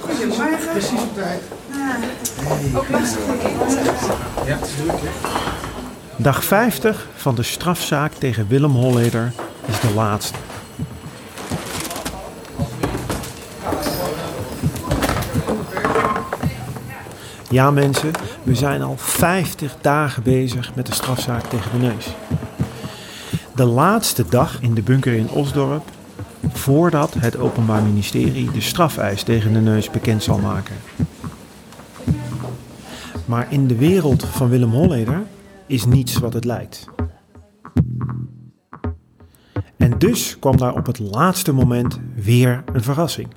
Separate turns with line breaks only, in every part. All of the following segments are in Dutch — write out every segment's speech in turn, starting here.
Goedemorgen. Precies op tijd.
Ja, het is druk,
Dag 50 van de strafzaak tegen Willem Holleder is de laatste. Ja mensen, we zijn al 50 dagen bezig met de strafzaak tegen de neus. De laatste dag in de bunker in Osdorp voordat het Openbaar Ministerie de strafeis tegen de neus bekend zal maken. Maar in de wereld van Willem Holleder is niets wat het lijkt. En dus kwam daar op het laatste moment weer een verrassing.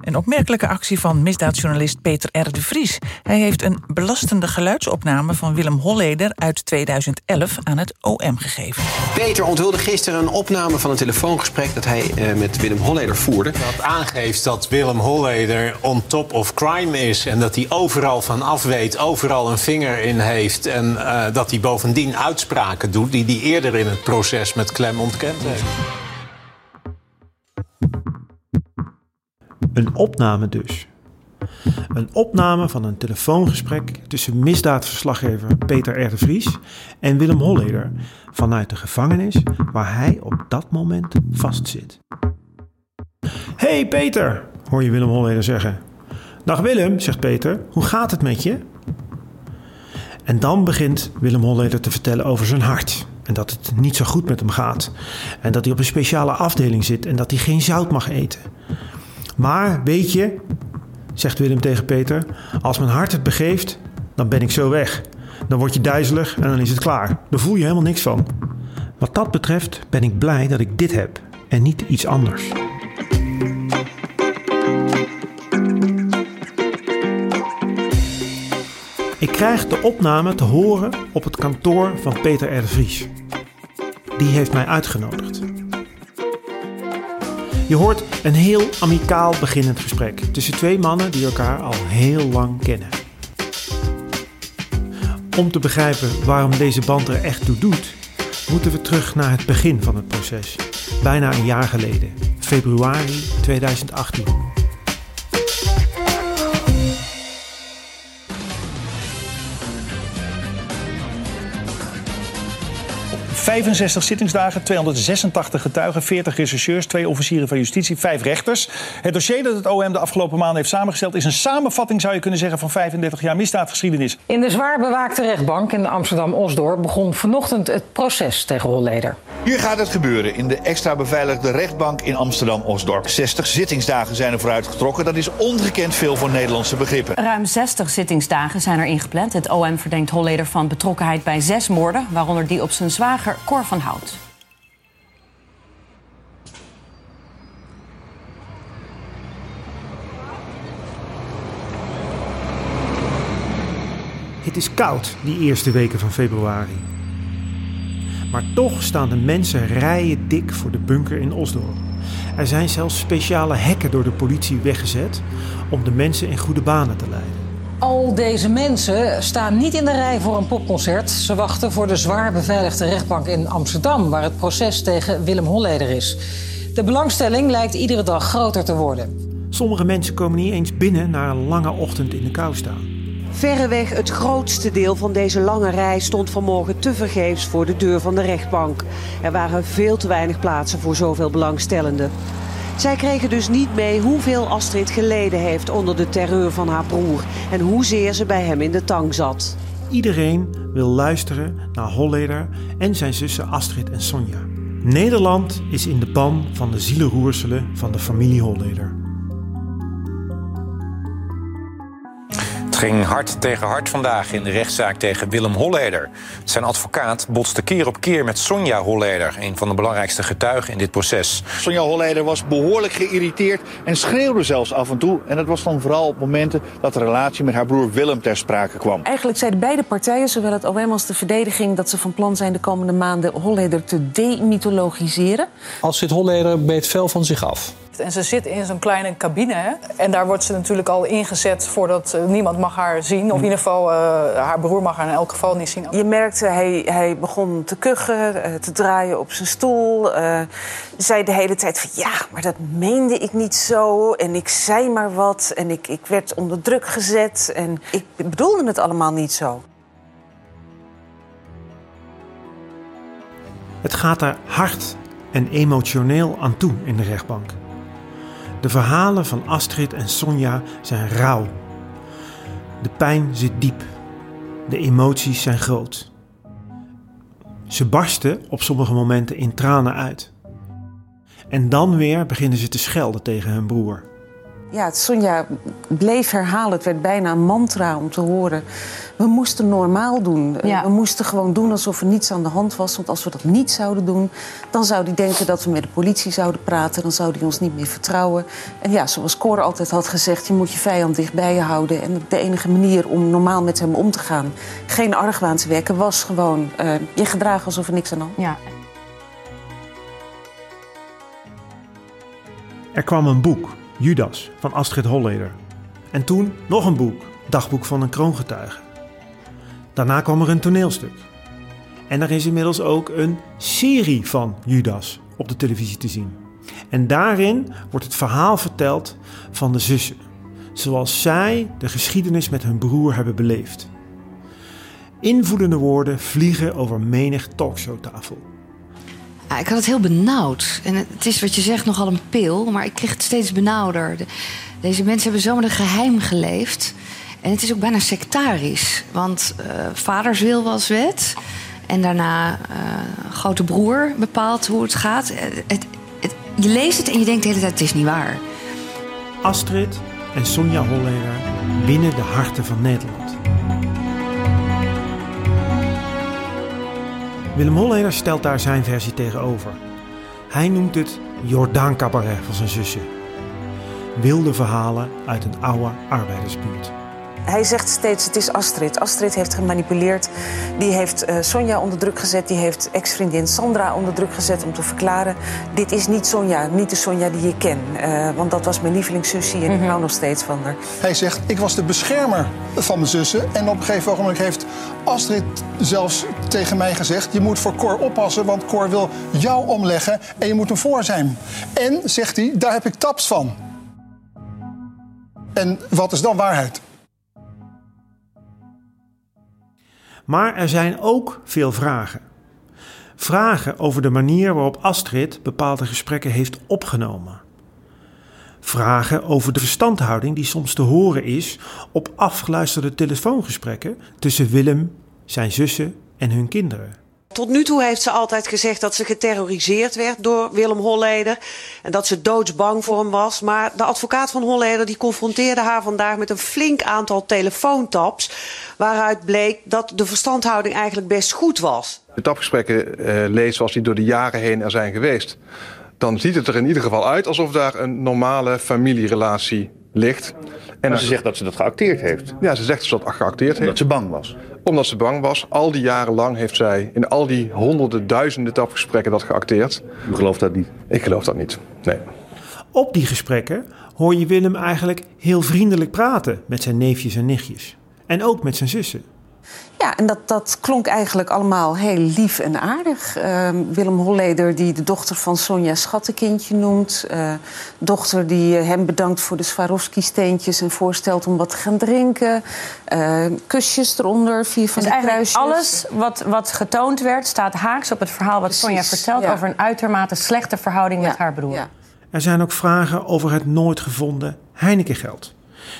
Een opmerkelijke actie van misdaadjournalist Peter R. de Vries. Hij heeft een belastende geluidsopname van Willem Holleder uit 2011 aan het OM gegeven.
Peter onthulde gisteren een opname van een telefoongesprek dat hij eh, met Willem Holleder voerde.
Dat aangeeft dat Willem Holleder on top of crime is en dat hij overal van af weet, overal een vinger in heeft en uh, dat hij bovendien uitspraken doet die hij eerder in het proces met klem ontkend heeft.
Een opname dus. Een opname van een telefoongesprek tussen misdaadverslaggever Peter R. Vries en Willem Holleder vanuit de gevangenis waar hij op dat moment vastzit. Hey Peter, hoor je Willem Holleder zeggen. Dag Willem, zegt Peter, hoe gaat het met je? En dan begint Willem Holleder te vertellen over zijn hart. En dat het niet zo goed met hem gaat. En dat hij op een speciale afdeling zit en dat hij geen zout mag eten. Maar weet je, zegt Willem tegen Peter, als mijn hart het begeeft, dan ben ik zo weg. Dan word je duizelig en dan is het klaar. Dan voel je helemaal niks van. Wat dat betreft ben ik blij dat ik dit heb en niet iets anders. Ik krijg de opname te horen op het kantoor van Peter R. Vries. Die heeft mij uitgenodigd. Je hoort een heel amicaal beginnend gesprek tussen twee mannen die elkaar al heel lang kennen. Om te begrijpen waarom deze band er echt toe doet, moeten we terug naar het begin van het proces. Bijna een jaar geleden, februari 2018.
65 zittingsdagen, 286 getuigen, 40 rechercheurs, twee officieren van justitie, vijf rechters. Het dossier dat het OM de afgelopen maanden heeft samengesteld is een samenvatting, zou je kunnen zeggen, van 35 jaar misdaadgeschiedenis.
In de zwaar bewaakte rechtbank in Amsterdam-Osdorp begon vanochtend het proces tegen Holleder.
Hier gaat het gebeuren in de extra beveiligde rechtbank in Amsterdam-Osdorp. 60 zittingsdagen zijn er vooruitgetrokken. Dat is ongekend veel voor Nederlandse begrippen.
Ruim 60 zittingsdagen zijn er ingepland. Het OM verdenkt Holleder van betrokkenheid bij zes moorden, waaronder die op zijn zwager Cor van Hout.
Het is koud die eerste weken van februari. Maar toch staan de mensen rijen dik voor de bunker in Osdorp. Er zijn zelfs speciale hekken door de politie weggezet om de mensen in goede banen te leiden.
Al deze mensen staan niet in de rij voor een popconcert. Ze wachten voor de zwaar beveiligde rechtbank in Amsterdam, waar het proces tegen Willem Holleder is. De belangstelling lijkt iedere dag groter te worden.
Sommige mensen komen niet eens binnen na een lange ochtend in de kou staan.
Verreweg het grootste deel van deze lange rij stond vanmorgen tevergeefs voor de deur van de rechtbank. Er waren veel te weinig plaatsen voor zoveel belangstellenden. Zij kregen dus niet mee hoeveel Astrid geleden heeft onder de terreur van haar broer en hoezeer ze bij hem in de tang zat.
Iedereen wil luisteren naar Holleder en zijn zussen Astrid en Sonja. Nederland is in de ban van de zielenroerselen van de familie Holleder.
Ging hard tegen hard vandaag in de rechtszaak tegen Willem Holleder. Zijn advocaat botste keer op keer met Sonja Holleder, een van de belangrijkste getuigen in dit proces.
Sonja Holleder was behoorlijk geïrriteerd en schreeuwde zelfs af en toe. En dat was dan vooral op momenten dat de relatie met haar broer Willem ter sprake kwam.
Eigenlijk zeiden beide partijen, zowel het OM als de verdediging, dat ze van plan zijn de komende maanden Holleder te demythologiseren.
Als zit Holleder beet fel van zich af.
En ze zit in zo'n kleine cabine. Hè? En daar wordt ze natuurlijk al ingezet voordat uh, niemand mag haar zien. Of in ieder geval, uh, haar broer mag haar in elk geval niet zien.
Je merkte, hij, hij begon te kuchen, uh, te draaien op zijn stoel. zei de hele tijd van, ja, maar dat meende ik niet zo. En ik zei maar wat. En ik, ik werd onder druk gezet. En ik bedoelde het allemaal niet zo.
Het gaat er hard en emotioneel aan toe in de rechtbank. De verhalen van Astrid en Sonja zijn rauw. De pijn zit diep. De emoties zijn groot. Ze barsten op sommige momenten in tranen uit. En dan weer beginnen ze te schelden tegen hun broer.
Ja, Sonja bleef herhalen. Het werd bijna een mantra om te horen. We moesten normaal doen. Ja. We moesten gewoon doen alsof er niets aan de hand was. Want als we dat niet zouden doen, dan zou hij denken dat we met de politie zouden praten. Dan zou hij ons niet meer vertrouwen. En ja, zoals Cor altijd had gezegd, je moet je vijand dichtbij je houden. En de enige manier om normaal met hem om te gaan, geen argwaan te wekken, was gewoon uh, je gedragen alsof er niks aan de hand was. Ja.
Er kwam een boek, Judas, van Astrid Holleder. En toen nog een boek, Dagboek van een kroongetuige. Daarna kwam er een toneelstuk. En er is inmiddels ook een serie van Judas op de televisie te zien. En daarin wordt het verhaal verteld van de zussen. Zoals zij de geschiedenis met hun broer hebben beleefd. Invoedende woorden vliegen over menig talkshowtafel.
Ik had het heel benauwd. En het is wat je zegt nogal een pil, maar ik kreeg het steeds benauwder. deze mensen hebben zo met een geheim geleefd. En het is ook bijna sectarisch. Want uh, vaders wil was wet. En daarna uh, grote broer bepaalt hoe het gaat. Het, het, je leest het en je denkt de hele tijd, het is niet waar.
Astrid en Sonja Holleder winnen de harten van Nederland. Willem Holleder stelt daar zijn versie tegenover. Hij noemt het Jordaan Cabaret van zijn zussen. Wilde verhalen uit een oude arbeidersbuurt.
Hij zegt steeds, het is Astrid. Astrid heeft gemanipuleerd. Die heeft uh, Sonja onder druk gezet. Die heeft ex-vriendin Sandra onder druk gezet om te verklaren... dit is niet Sonja, niet de Sonja die je ken. Uh, want dat was mijn lievelingssussie en ik hou nog steeds van haar.
Hij zegt, ik was de beschermer van mijn zussen. En op een gegeven moment heeft Astrid zelfs tegen mij gezegd... je moet voor Cor oppassen, want Cor wil jou omleggen... en je moet hem voor zijn. En, zegt hij, daar heb ik taps van. En wat is dan waarheid?
Maar er zijn ook veel vragen. Vragen over de manier waarop Astrid bepaalde gesprekken heeft opgenomen. Vragen over de verstandhouding die soms te horen is op afgeluisterde telefoongesprekken tussen Willem, zijn zussen en hun kinderen.
Tot nu toe heeft ze altijd gezegd dat ze geterroriseerd werd door Willem Holleder. En dat ze doodsbang voor hem was. Maar de advocaat van Holleder die confronteerde haar vandaag met een flink aantal telefoontaps. Waaruit bleek dat de verstandhouding eigenlijk best goed was.
De tapgesprekken uh, lees zoals die door de jaren heen er zijn geweest. Dan ziet het er in ieder geval uit alsof daar een normale familierelatie ligt.
En ze zegt dat ze dat geacteerd heeft.
Ja, ze zegt dat ze dat geacteerd heeft.
Omdat ze bang was.
Omdat ze bang was. Al die jaren lang heeft zij in al die honderden, duizenden tapgesprekken dat geacteerd.
U gelooft dat niet?
Ik geloof dat niet, nee.
Op die gesprekken hoor je Willem eigenlijk heel vriendelijk praten met zijn neefjes en nichtjes. En ook met zijn zussen.
Ja, en dat, dat klonk eigenlijk allemaal heel lief en aardig. Uh, Willem Holleder, die de dochter van Sonja Schattenkindje noemt. Uh, dochter die uh, hem bedankt voor de Swarovski-steentjes... en voorstelt om wat te gaan drinken. Uh, kusjes eronder, vier van
dus
de kruisjes.
alles wat, wat getoond werd... staat haaks op het verhaal wat Precies, Sonja vertelt... Ja. over een uitermate slechte verhouding ja, met haar broer. Ja.
Er zijn ook vragen over het nooit gevonden Heinekengeld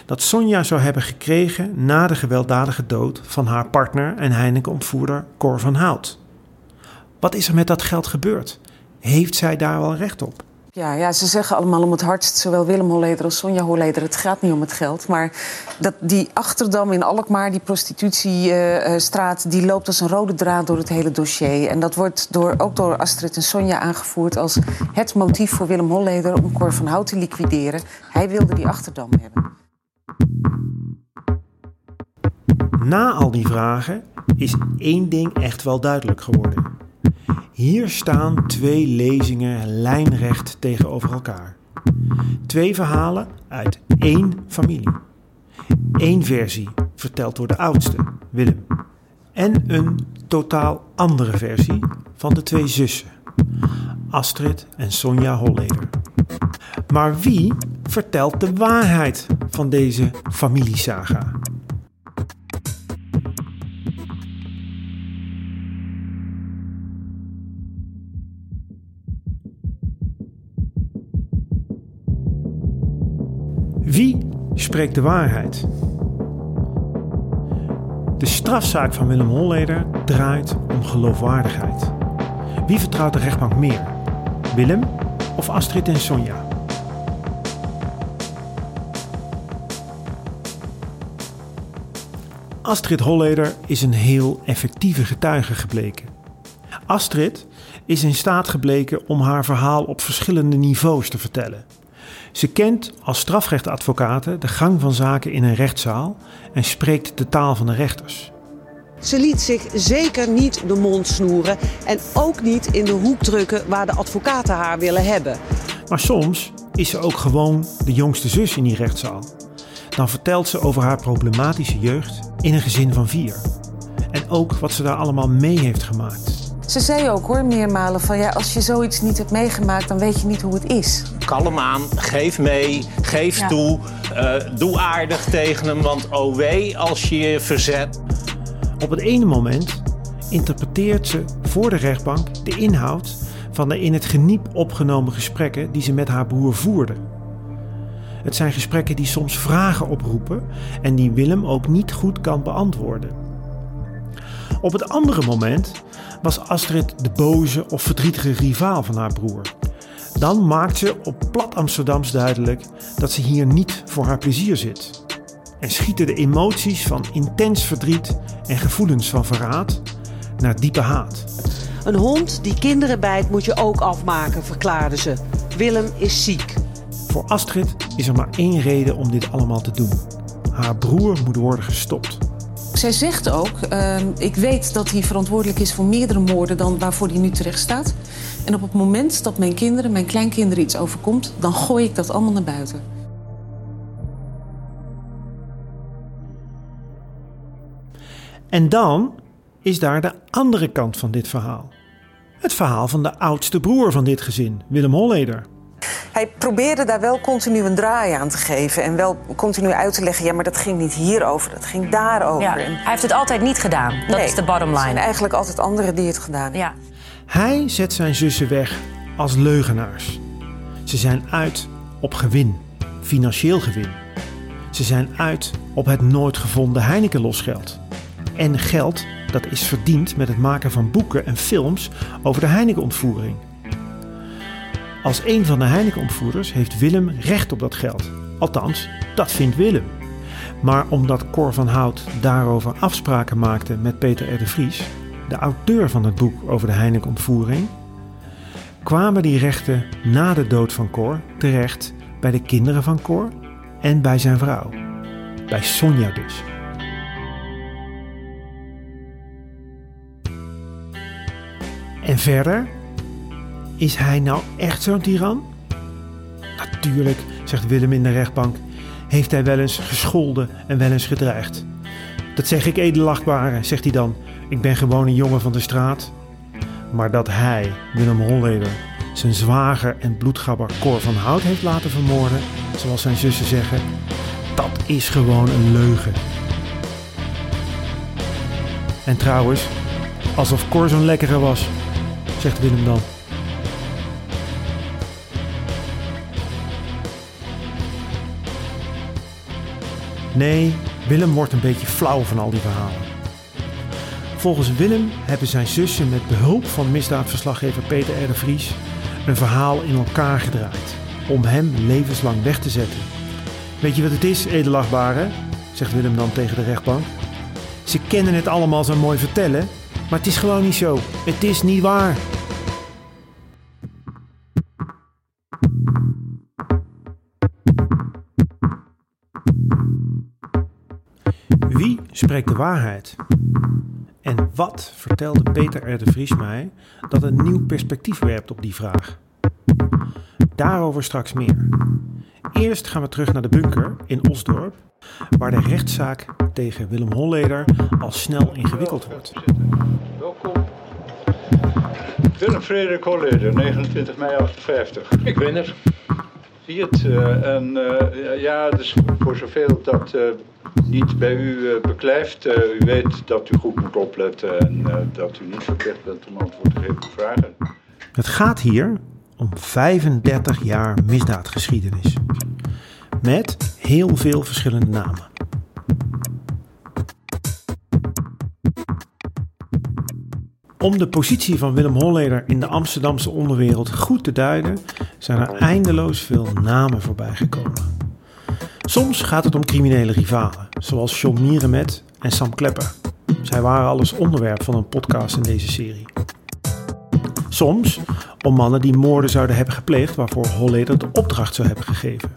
dat Sonja zou hebben gekregen na de gewelddadige dood van haar partner en Heineken-ontvoerder Cor van Hout. Wat is er met dat geld gebeurd? Heeft zij daar wel recht op?
Ja, ja, ze zeggen allemaal om het hardst, zowel Willem Holleder als Sonja Holleder. Het gaat niet om het geld. Maar dat, die Achterdam in Alkmaar, die prostitutiestraat... die loopt als een rode draad door het hele dossier. En dat wordt door, ook door Astrid en Sonja aangevoerd... als het motief voor Willem Holleder om Cor van Hout te liquideren. Hij wilde die Achterdam hebben.
Na al die vragen is één ding echt wel duidelijk geworden. Hier staan twee lezingen lijnrecht tegenover elkaar. Twee verhalen uit één familie. Eén versie verteld door de oudste, Willem. En een totaal andere versie van de twee zussen, Astrid en Sonja Holleder. Maar wie vertelt de waarheid van deze familiesaga? Wie spreekt de waarheid? De strafzaak van Willem Holleder draait om geloofwaardigheid. Wie vertrouwt de rechtbank meer? Willem of Astrid en Sonja? Astrid Holleder is een heel effectieve getuige gebleken. Astrid is in staat gebleken om haar verhaal op verschillende niveaus te vertellen. Ze kent als strafrechtadvocate de gang van zaken in een rechtszaal en spreekt de taal van de rechters.
Ze liet zich zeker niet de mond snoeren en ook niet in de hoek drukken waar de advocaten haar willen hebben.
Maar soms is ze ook gewoon de jongste zus in die rechtszaal. Dan vertelt ze over haar problematische jeugd in een gezin van vier. En ook wat ze daar allemaal mee heeft gemaakt.
Ze zei ook hoor, meermalen van ja, als je zoiets niet hebt meegemaakt, dan weet je niet hoe het is.
Kalm aan, geef mee, geef
Ja.
toe, eh, doe aardig tegen hem, want oh wee als je je verzet.
Op het ene moment interpreteert ze voor de rechtbank de inhoud van de in het geniep opgenomen gesprekken die ze met haar broer voerde. Het zijn gesprekken die soms vragen oproepen en die Willem ook niet goed kan beantwoorden. Op het andere moment was Astrid de boze of verdrietige rivaal van haar broer. Dan maakt ze op plat Amsterdams duidelijk dat ze hier niet voor haar plezier zit. En schieten de emoties van intens verdriet en gevoelens van verraad naar diepe haat.
Een hond die kinderen bijt moet je ook afmaken, verklaarde ze. Willem is ziek.
Voor Astrid is er maar één reden om dit allemaal te doen. Haar broer moet worden gestopt.
Zij zegt ook, ehm, ik weet dat hij verantwoordelijk is voor meerdere moorden dan waarvoor hij nu terecht staat. En op het moment dat mijn kinderen, mijn kleinkinderen iets overkomt, dan gooi ik dat allemaal naar buiten.
En dan is daar de andere kant van dit verhaal. Het verhaal van de oudste broer van dit gezin, Willem Holleder.
Hij probeerde daar wel continu een draai aan te geven. En wel continu uit te leggen, ja, maar dat ging niet hierover, dat ging daarover.
Ja, hij heeft het altijd niet gedaan. Dat
Nee,
is de bottom
Het zijn
line.
eigenlijk altijd anderen die het gedaan hebben.
Ja.
Hij zet zijn zussen weg als leugenaars. Ze zijn uit op gewin, financieel gewin. Ze zijn uit op het nooit gevonden Heineken-losgeld. En geld dat is verdiend met het maken van boeken en films over de Heineken-ontvoering. Als een van de Heineken-ontvoerders heeft Willem recht op dat geld. Althans, dat vindt Willem. Maar omdat Cor van Hout daarover afspraken maakte met Peter R. de Vries, de auteur van het boek over de Heineken-ontvoering, kwamen die rechten na de dood van Cor terecht bij de kinderen van Cor en bij zijn vrouw. Bij Sonja dus. En verder, is hij nou echt zo'n tiran? Natuurlijk, zegt Willem in de rechtbank, heeft hij wel eens gescholden en wel eens gedreigd. Dat zeg ik edelachtbare, zegt hij dan. Ik ben gewoon een jongen van de straat. Maar dat hij, Willem Holleder, zijn zwager en bloedgabber Cor van Hout heeft laten vermoorden, zoals zijn zussen zeggen, dat is gewoon een leugen. En trouwens, alsof Cor zo'n lekkere was, zegt Willem dan. Nee, Willem wordt een beetje flauw van al die verhalen. Volgens Willem hebben zijn zussen met behulp van misdaadverslaggever Peter R. de Vries een verhaal in elkaar gedraaid om hem levenslang weg te zetten. Weet je wat het is, edelachtbare? zegt Willem dan tegen de rechtbank. Ze kennen het allemaal zo mooi vertellen, maar het is gewoon niet zo. Het is niet waar. Wie spreekt de waarheid? En wat vertelde Peter R. de Vries mij dat een nieuw perspectief werpt op die vraag? Daarover straks meer. Eerst gaan we terug naar de bunker in Osdorp, waar de rechtszaak tegen Willem Holleder al snel ingewikkeld wordt.
Welkom. Willem Frederik Holleder, 29 mei 58. Ik ben er. Zie je het? Uh, en uh, ja, dus voor zoveel dat uh, niet bij u beklijft, u weet dat u goed moet opletten en dat u niet verplicht bent om antwoord te geven op vragen.
Het gaat hier om 35 jaar misdaadgeschiedenis. Met heel veel verschillende namen. Om de positie van Willem Holleder in de Amsterdamse onderwereld goed te duiden, zijn er eindeloos veel namen voorbij gekomen. Soms gaat het om criminele rivalen, zoals John Mierenmet en Sam Klepper. Zij waren alles onderwerp van een podcast in deze serie. Soms om mannen die moorden zouden hebben gepleegd waarvoor Holleder de opdracht zou hebben gegeven.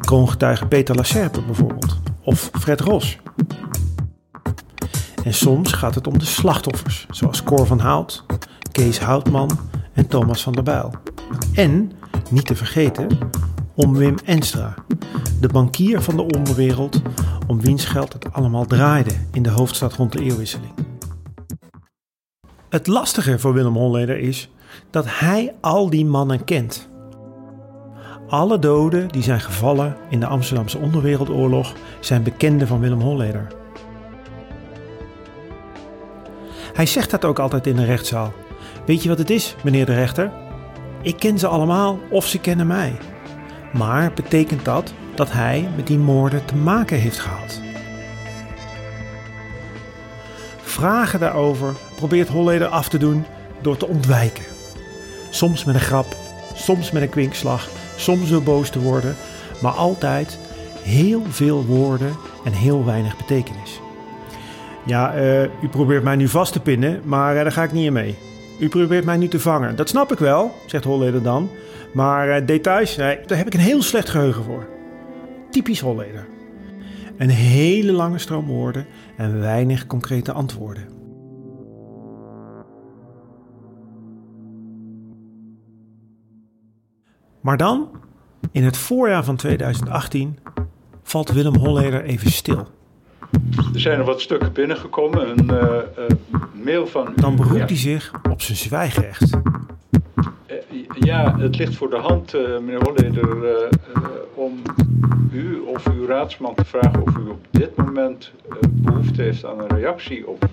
Kroongetuige Peter Lacerpe bijvoorbeeld, of Fred Ros. En soms gaat het om de slachtoffers, zoals Cor van Hout, Kees Houtman en Thomas van der Bijl. En, niet te vergeten, om Wim Enstra, de bankier van de onderwereld, om wiens geld het allemaal draaide in de hoofdstad rond de eeuwwisseling. Het lastige voor Willem Holleder is dat hij al die mannen kent. Alle doden die zijn gevallen in de Amsterdamse onderwereldoorlog zijn bekenden van Willem Holleder. Hij zegt dat ook altijd in de rechtszaal. Weet je wat het is, meneer de rechter? Ik ken ze allemaal of ze kennen mij. Maar betekent dat dat hij met die moorden te maken heeft gehad? Vragen daarover probeert Holleder af te doen door te ontwijken. Soms met een grap, soms met een kwinkslag, soms door boos te worden, maar altijd heel veel woorden en heel weinig betekenis. Ja, uh, u probeert mij nu vast te pinnen, maar uh, daar ga ik niet in mee. U probeert mij nu te vangen. Dat snap ik wel, zegt Holleder dan. Maar uh, details, daar heb ik een heel slecht geheugen voor. Typisch Holleder. Een hele lange stroom woorden en weinig concrete antwoorden. Maar dan, in het voorjaar van 2018, valt Willem Holleder even stil.
Er zijn er wat stukken binnengekomen. Een uh, uh, mail van.
Dan beroept ja. hij zich op zijn zwijgrecht.
Uh, ja, het ligt voor de hand, meneer Holleder, uw raadsman te vragen of u op dit moment behoefte heeft aan een reactie op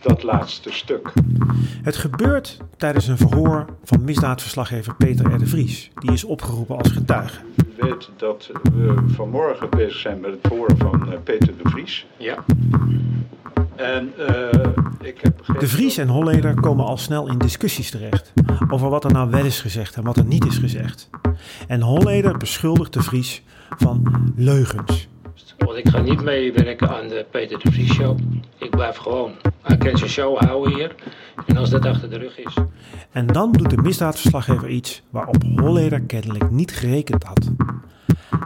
dat laatste stuk.
Het gebeurt tijdens een verhoor van misdaadverslaggever Peter R. de Vries. Die is opgeroepen als getuige.
U weet dat we vanmorgen bezig zijn met het verhoor van Peter de Vries.
Ja.
En uh, ik heb begrepen...
De Vries en Holleder komen al snel in discussies terecht over wat er nou wel is gezegd en wat er niet is gezegd. En Holleder beschuldigt de Vries van leugens.
Want ik ga niet meewerken aan de Peter de Vries show. Ik blijf gewoon aan zijn show houden hier. En als dat achter de rug is.
En dan doet de misdaadverslaggever iets waarop Holleder kennelijk niet gerekend had.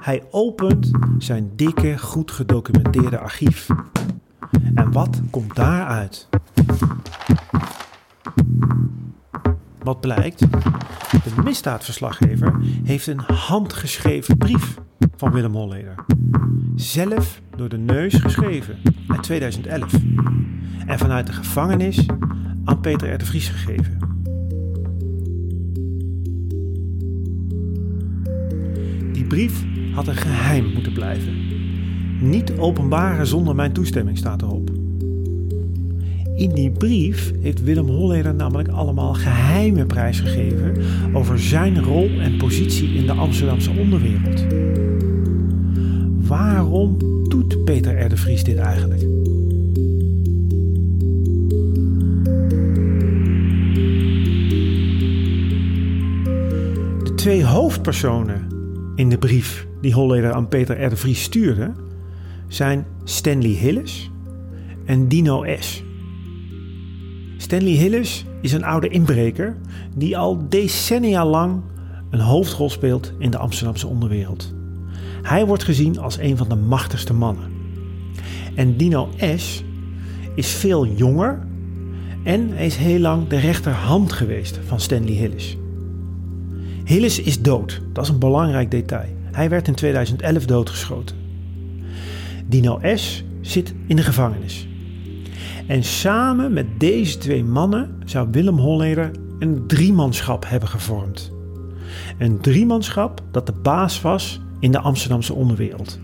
Hij opent zijn dikke, goed gedocumenteerde archief. En wat komt daaruit? Wat blijkt? De misdaadverslaggever heeft een handgeschreven brief van Willem Holleder. Zelf door de neus geschreven uit 2011. En vanuit de gevangenis aan Peter R. de Vries gegeven. Die brief had een geheim moeten blijven. Niet openbaren zonder mijn toestemming staat erop. In die brief heeft Willem Holleder namelijk allemaal geheime prijsgegeven over zijn rol en positie in de Amsterdamse onderwereld. Waarom doet Peter R. de Vries dit eigenlijk? twee hoofdpersonen in de brief die Holleder aan Peter R. de Vries stuurde zijn Stanley Hillis en Dino S. Stanley Hillis is een oude inbreker die al decennia lang een hoofdrol speelt in de Amsterdamse onderwereld. Hij wordt gezien als een van de machtigste mannen. En Dino S. is veel jonger en hij is heel lang de rechterhand geweest van Stanley Hillis. Hillis is dood, dat is een belangrijk detail. Hij werd in 2011 doodgeschoten. Dino S. zit in de gevangenis. En samen met deze twee mannen zou Willem Holleder een driemanschap hebben gevormd. Een driemanschap dat de baas was in de Amsterdamse onderwereld.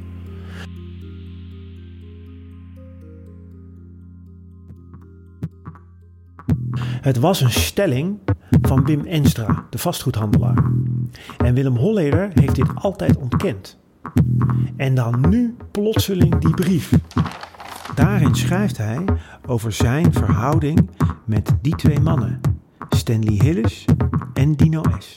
Het was een stelling van Wim Enstra, de vastgoedhandelaar. En Willem Holleder heeft dit altijd ontkend. En dan nu plotseling die brief. Daarin schrijft hij over zijn verhouding met die twee mannen, Stanley Hillis en Dino S.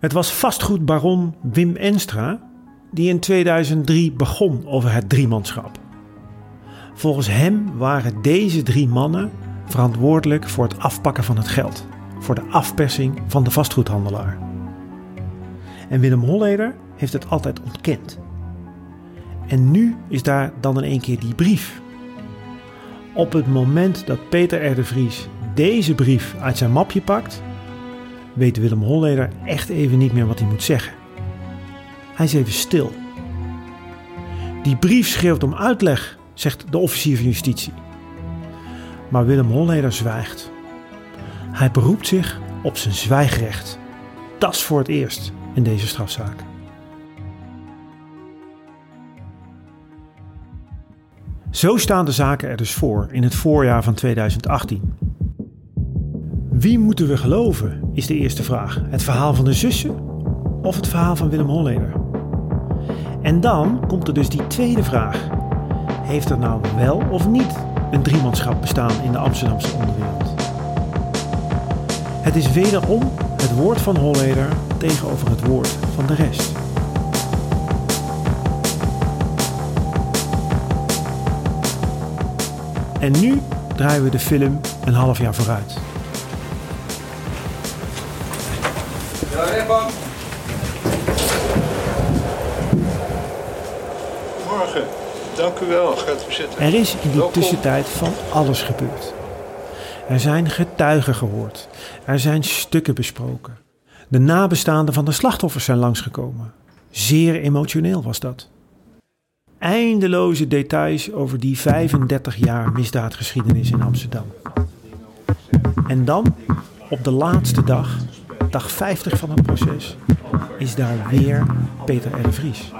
Het was vastgoedbaron Wim Enstra die in 2003 begon over het driemanschap. Volgens hem waren deze drie mannen verantwoordelijk voor het afpakken van het geld, voor de afpersing van de vastgoedhandelaar. En Willem Holleder heeft het altijd ontkend. En nu is daar dan in één keer die brief. Op het moment dat Peter R. Vries deze brief uit zijn mapje pakt, weet Willem Holleder echt even niet meer wat hij moet zeggen. Hij is even stil. Die brief schreeuwt om uitleg, zegt de officier van justitie. Maar Willem Holleder zwijgt. Hij beroept zich op zijn zwijgrecht. Dat is voor het eerst in deze strafzaak. Zo staan de zaken er dus voor in het voorjaar van 2018. Wie moeten we geloven, is de eerste vraag. Het verhaal van de zussen of het verhaal van Willem Holleder? En dan komt er dus die tweede vraag. Heeft er nou wel of niet een driemanschap bestaan in de Amsterdamse onderwereld? Het is wederom het woord van Holleder tegenover het woord van de rest. En nu draaien we de film een half jaar vooruit.
Ja, rechtbank. Morgen. Dank u wel. Gaat u zitten.
Er is in die tussentijd van alles gebeurd. Er zijn getuigen gehoord. Er zijn stukken besproken. De nabestaanden van de slachtoffers zijn langsgekomen. Zeer emotioneel was dat. Eindeloze details over die 35 jaar misdaadgeschiedenis in Amsterdam. En dan, op de laatste dag, dag 50 van het proces, is daar weer Peter R. Vries.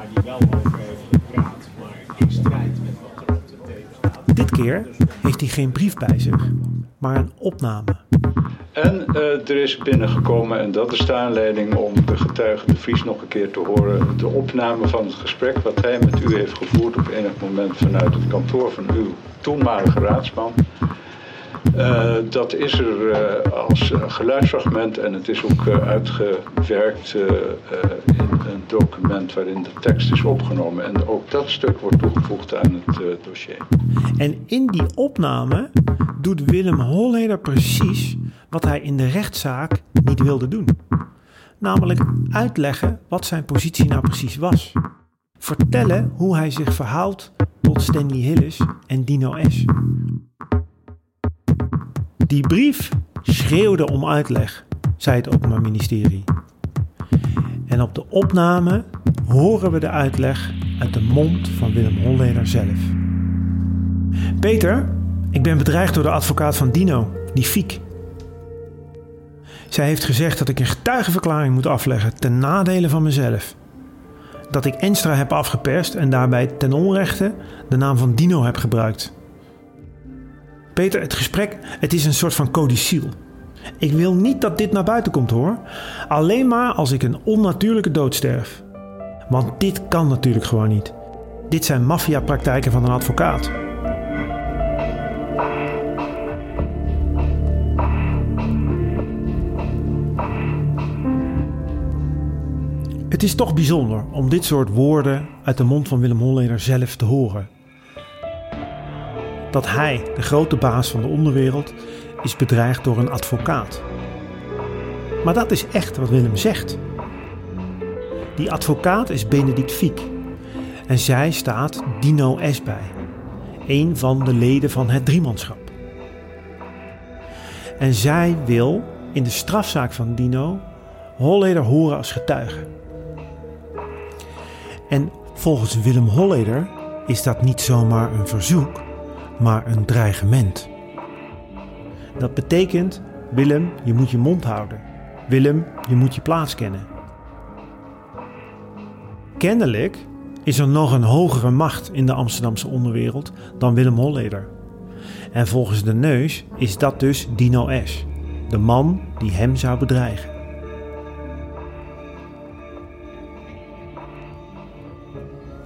Dit keer heeft hij geen brief bij zich, maar een opname.
En eh, er is binnengekomen, en dat is de aanleiding om de getuige de Vries nog een keer te horen, de opname van het gesprek wat hij met u heeft gevoerd op enig moment vanuit het kantoor van uw toenmalige raadsman. Eh, dat is er eh, als geluidsfragment en het is ook uitgewerkt document waarin de tekst is opgenomen. En ook dat stuk wordt toegevoegd aan het eh, dossier.
En in die opname doet Willem Holleder precies wat hij in de rechtszaak niet wilde doen. Namelijk uitleggen wat zijn positie nou precies was. Vertellen hoe hij zich verhoudt tot Stanley Hillis en Dino S. Die brief schreeuwde om uitleg, zei het Openbaar Ministerie. En op de opname horen we de uitleg uit de mond van Willem Holleder zelf. Peter, ik ben bedreigd door de advocaat van Dino, die Fiek. Zij heeft gezegd dat ik een getuigenverklaring moet afleggen ten nadele van mezelf. Dat ik Enstra heb afgeperst en daarbij ten onrechte de naam van Dino heb gebruikt. Peter, het gesprek, het is een soort van codicil. Ik wil niet dat dit naar buiten komt hoor. Alleen maar als ik een onnatuurlijke dood sterf. Want dit kan natuurlijk gewoon niet. Dit zijn maffiapraktijken van een advocaat. Het is toch bijzonder om dit soort woorden uit de mond van Willem Holleder zelf te horen. Dat hij, de grote baas van de onderwereld, is bedreigd door een advocaat. Maar dat is echt wat Willem zegt. Die advocaat is Benedict Fiek. En zij staat Dino S bij. Een van de leden van het driemanschap. En zij wil in de strafzaak van Dino Holleder horen als getuige. En volgens Willem Holleder is dat niet zomaar een verzoek, maar een dreigement. Dat betekent, Willem, je moet je mond houden. Willem, je moet je plaats kennen. Kennelijk is er nog een hogere macht in de Amsterdamse onderwereld dan Willem Holleder. En volgens de neus is dat dus Dino S., de man die hem zou bedreigen.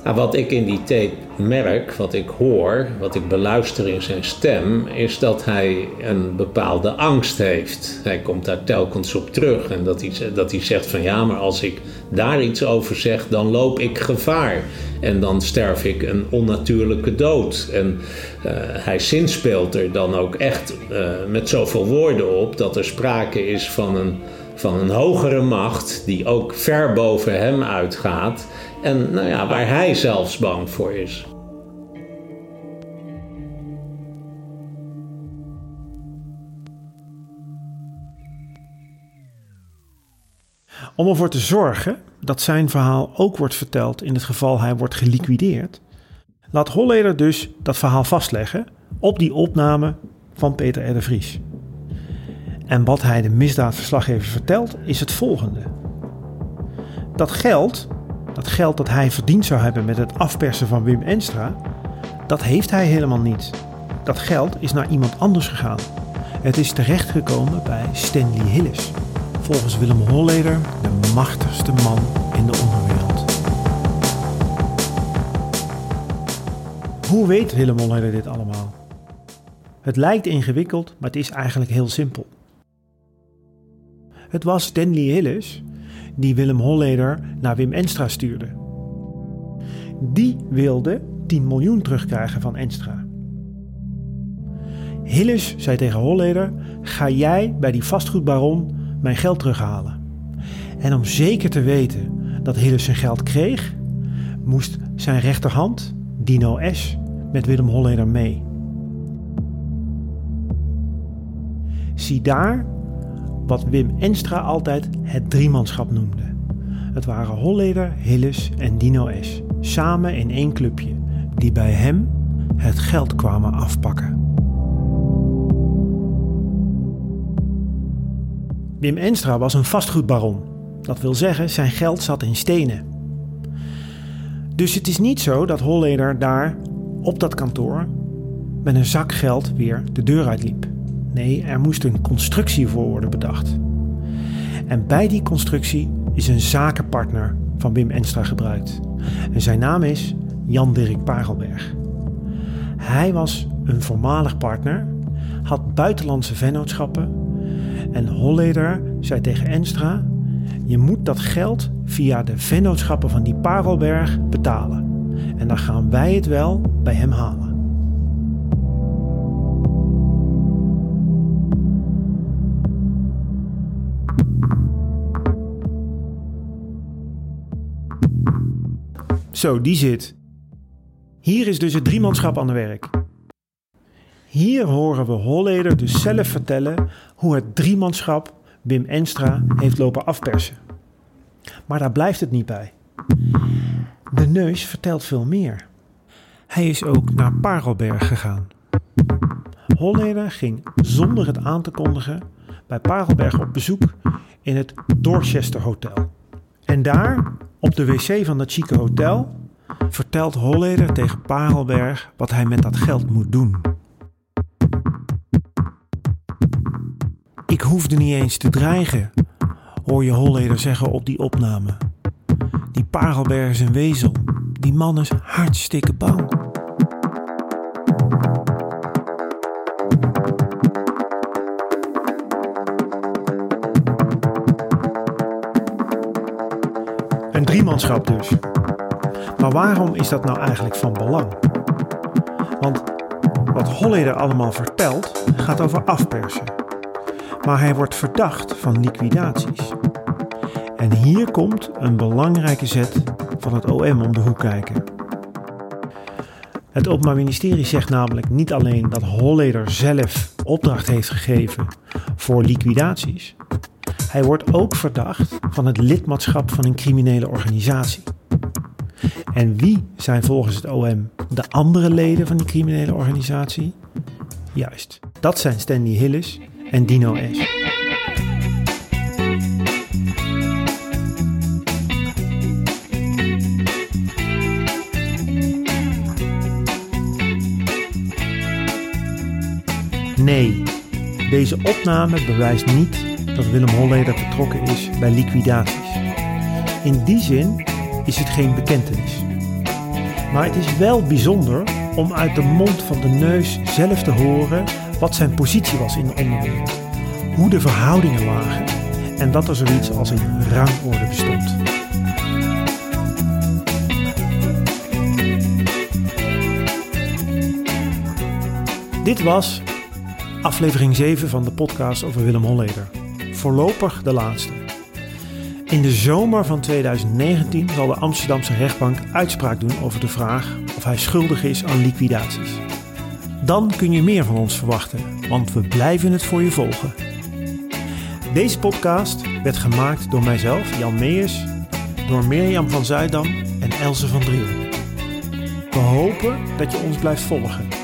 Nou, wat ik in die tape merk, wat ik hoor, wat ik beluister in zijn stem, is dat hij een bepaalde angst heeft. Hij komt daar telkens op terug en dat hij, dat hij zegt van ja, maar als ik daar iets over zeg, dan loop ik gevaar. En dan sterf ik een onnatuurlijke dood. En uh, hij zinspeelt er dan ook echt uh, met zoveel woorden op dat er sprake is van een, van een hogere macht die ook ver boven hem uitgaat. En nou ja, waar hij zelfs bang voor is.
Om ervoor te zorgen dat zijn verhaal ook wordt verteld in het geval hij wordt geliquideerd, laat Holleder dus dat verhaal vastleggen op die opname van Peter R. En wat hij de misdaadverslaggever vertelt is het volgende. Dat geld, dat geld dat hij verdiend zou hebben met het afpersen van Wim Enstra, dat heeft hij helemaal niet. Dat geld is naar iemand anders gegaan. Het is terechtgekomen bij Stanley Hillis volgens Willem Holleder de machtigste man in de onderwereld. Hoe weet Willem Holleder dit allemaal? Het lijkt ingewikkeld, maar het is eigenlijk heel simpel. Het was Stanley Hillis die Willem Holleder naar Wim Enstra stuurde. Die wilde 10 miljoen terugkrijgen van Enstra. Hillis zei tegen Holleder: Ga jij bij die vastgoedbaron mijn geld terughalen. En om zeker te weten dat Hillis zijn geld kreeg, moest zijn rechterhand, Dino S., met Willem Holleder mee. Zie daar wat Wim Enstra altijd het driemanschap noemde. Het waren Holleder, Hillis en Dino S. Samen in één clubje, die bij hem het geld kwamen afpakken. Wim Enstra was een vastgoedbaron. Dat wil zeggen, zijn geld zat in stenen. Dus het is niet zo dat Holleder daar op dat kantoor met een zak geld weer de deur uitliep. Nee, er moest een constructie voor worden bedacht. En bij die constructie is een zakenpartner van Wim Enstra gebruikt. En zijn naam is Jan-Dirk Parelberg. Hij was een voormalig partner, had buitenlandse vennootschappen en Holleder zei tegen Enstra: Je moet dat geld via de vennootschappen van die Parelberg betalen. En dan gaan wij het wel bij hem halen. Zo, die zit. Hier is dus het driemanschap aan de werk. Hier horen we Holleder dus zelf vertellen hoe het driemanschap Wim Enstra heeft lopen afpersen. Maar daar blijft het niet bij. De neus vertelt veel meer. Hij is ook naar Parelberg gegaan. Holleder ging zonder het aan te kondigen bij Parelberg op bezoek in het Dorchester Hotel. En daar, op de wc van dat chique hotel, vertelt Holleder tegen Parelberg wat hij met dat geld moet doen. Ik hoefde niet eens te dreigen, hoor je Holleder zeggen op die opname. Die Parelberg is een wezel. Die man is hartstikke bang. Dus. Maar waarom is dat nou eigenlijk van belang? Want wat Holleder allemaal vertelt gaat over afpersen. Maar hij wordt verdacht van liquidaties. En hier komt een belangrijke zet van het OM om de hoek kijken. Het Openbaar Ministerie zegt namelijk niet alleen dat Holleder zelf opdracht heeft gegeven voor liquidaties. Hij wordt ook verdacht van het lidmaatschap van een criminele organisatie. En wie zijn volgens het OM de andere leden van die criminele organisatie? Juist, dat zijn Stanley Hillis en Dino S. Nee, deze opname bewijst niet dat Willem Holleder betrokken is bij liquidaties. In die zin is het geen bekentenis. Maar het is wel bijzonder om uit de mond van de neus zelf te horen wat zijn positie was in de onderwereld, hoe de verhoudingen lagen en dat er zoiets als een rangorde bestond. Dit was aflevering 7 van de podcast over Willem Holleder. Voorlopig de laatste. In de zomer van 2019 zal de Amsterdamse rechtbank uitspraak doen over de vraag of hij schuldig is aan liquidaties. Dan kun je meer van ons verwachten, want we blijven het voor je volgen. Deze podcast werd gemaakt door mijzelf, Jan Meijers, door Mirjam van Zuidam en Else van Driel. We hopen dat je ons blijft volgen.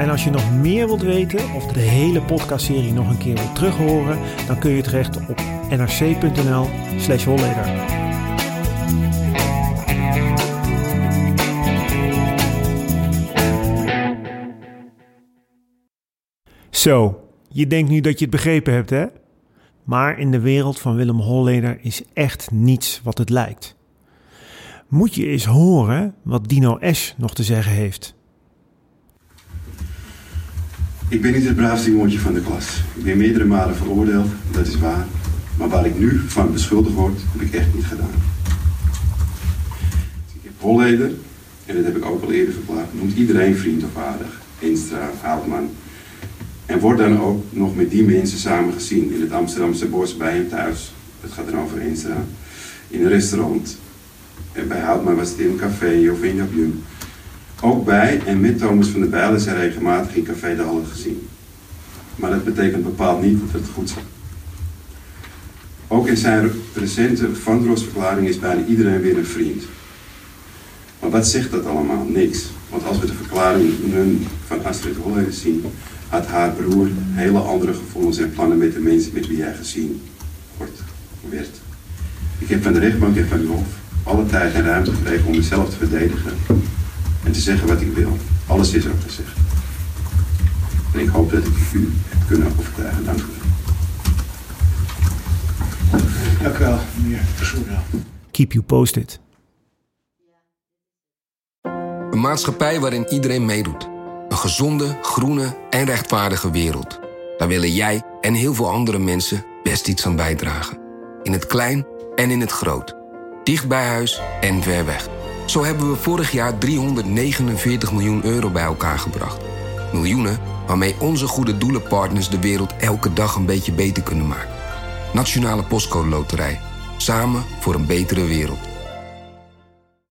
En als je nog meer wilt weten of de hele podcastserie nog een keer wilt terughoren, dan kun je terecht op nrc.nl slash holleder. Zo, je denkt nu dat je het begrepen hebt, hè? Maar in de wereld van Willem Holleder is echt niets wat het lijkt. Moet je eens horen wat Dino S. nog te zeggen heeft.
Ik ben niet het braafste jongetje van de klas. Ik ben meerdere malen veroordeeld, dat is waar. Maar waar ik nu van beschuldigd word, heb ik echt niet gedaan. Ik heb Holleder, en dat heb ik ook al eerder verklaard, noemt iedereen vriend of aardig. Enstra, Houtman. En wordt dan ook nog met die mensen samen gezien in het Amsterdamse bos bij hem thuis. Het gaat dan over Enstra. In een restaurant. En bij Houtman was het in een café of in Jabjum. Ook bij en met Thomas van der Bijl is hij regelmatig in Café de Halle gezien. Maar dat betekent bepaald niet dat het goed is. Ook in zijn recente Vandroosverklaring is bijna iedereen weer een vriend. Maar wat zegt dat allemaal? Niks. Want als we de verklaringen van Astrid Holleder zien, had haar broer hele andere gevoelens en plannen met de mensen met wie hij gezien wordt, werd. Ik heb van de rechtbank en van u Hof alle tijd en ruimte gekregen om mezelf te verdedigen en te zeggen wat ik wil. Alles is ook gezegd. En ik hoop dat ik u heb kunnen overtuigen. Dank u wel.
Dank u wel, meneer Soerdal.
Keep you posted.
Een maatschappij waarin iedereen meedoet. Een gezonde, groene en rechtvaardige wereld. Daar willen jij en heel veel andere mensen best iets aan bijdragen. In het klein en in het groot. Dicht bij huis en ver weg. Zo hebben we vorig jaar 349 miljoen euro bij elkaar gebracht. Miljoenen waarmee onze goede doelenpartners de wereld elke dag een beetje beter kunnen maken. Nationale Postcode Loterij. Samen voor een betere wereld.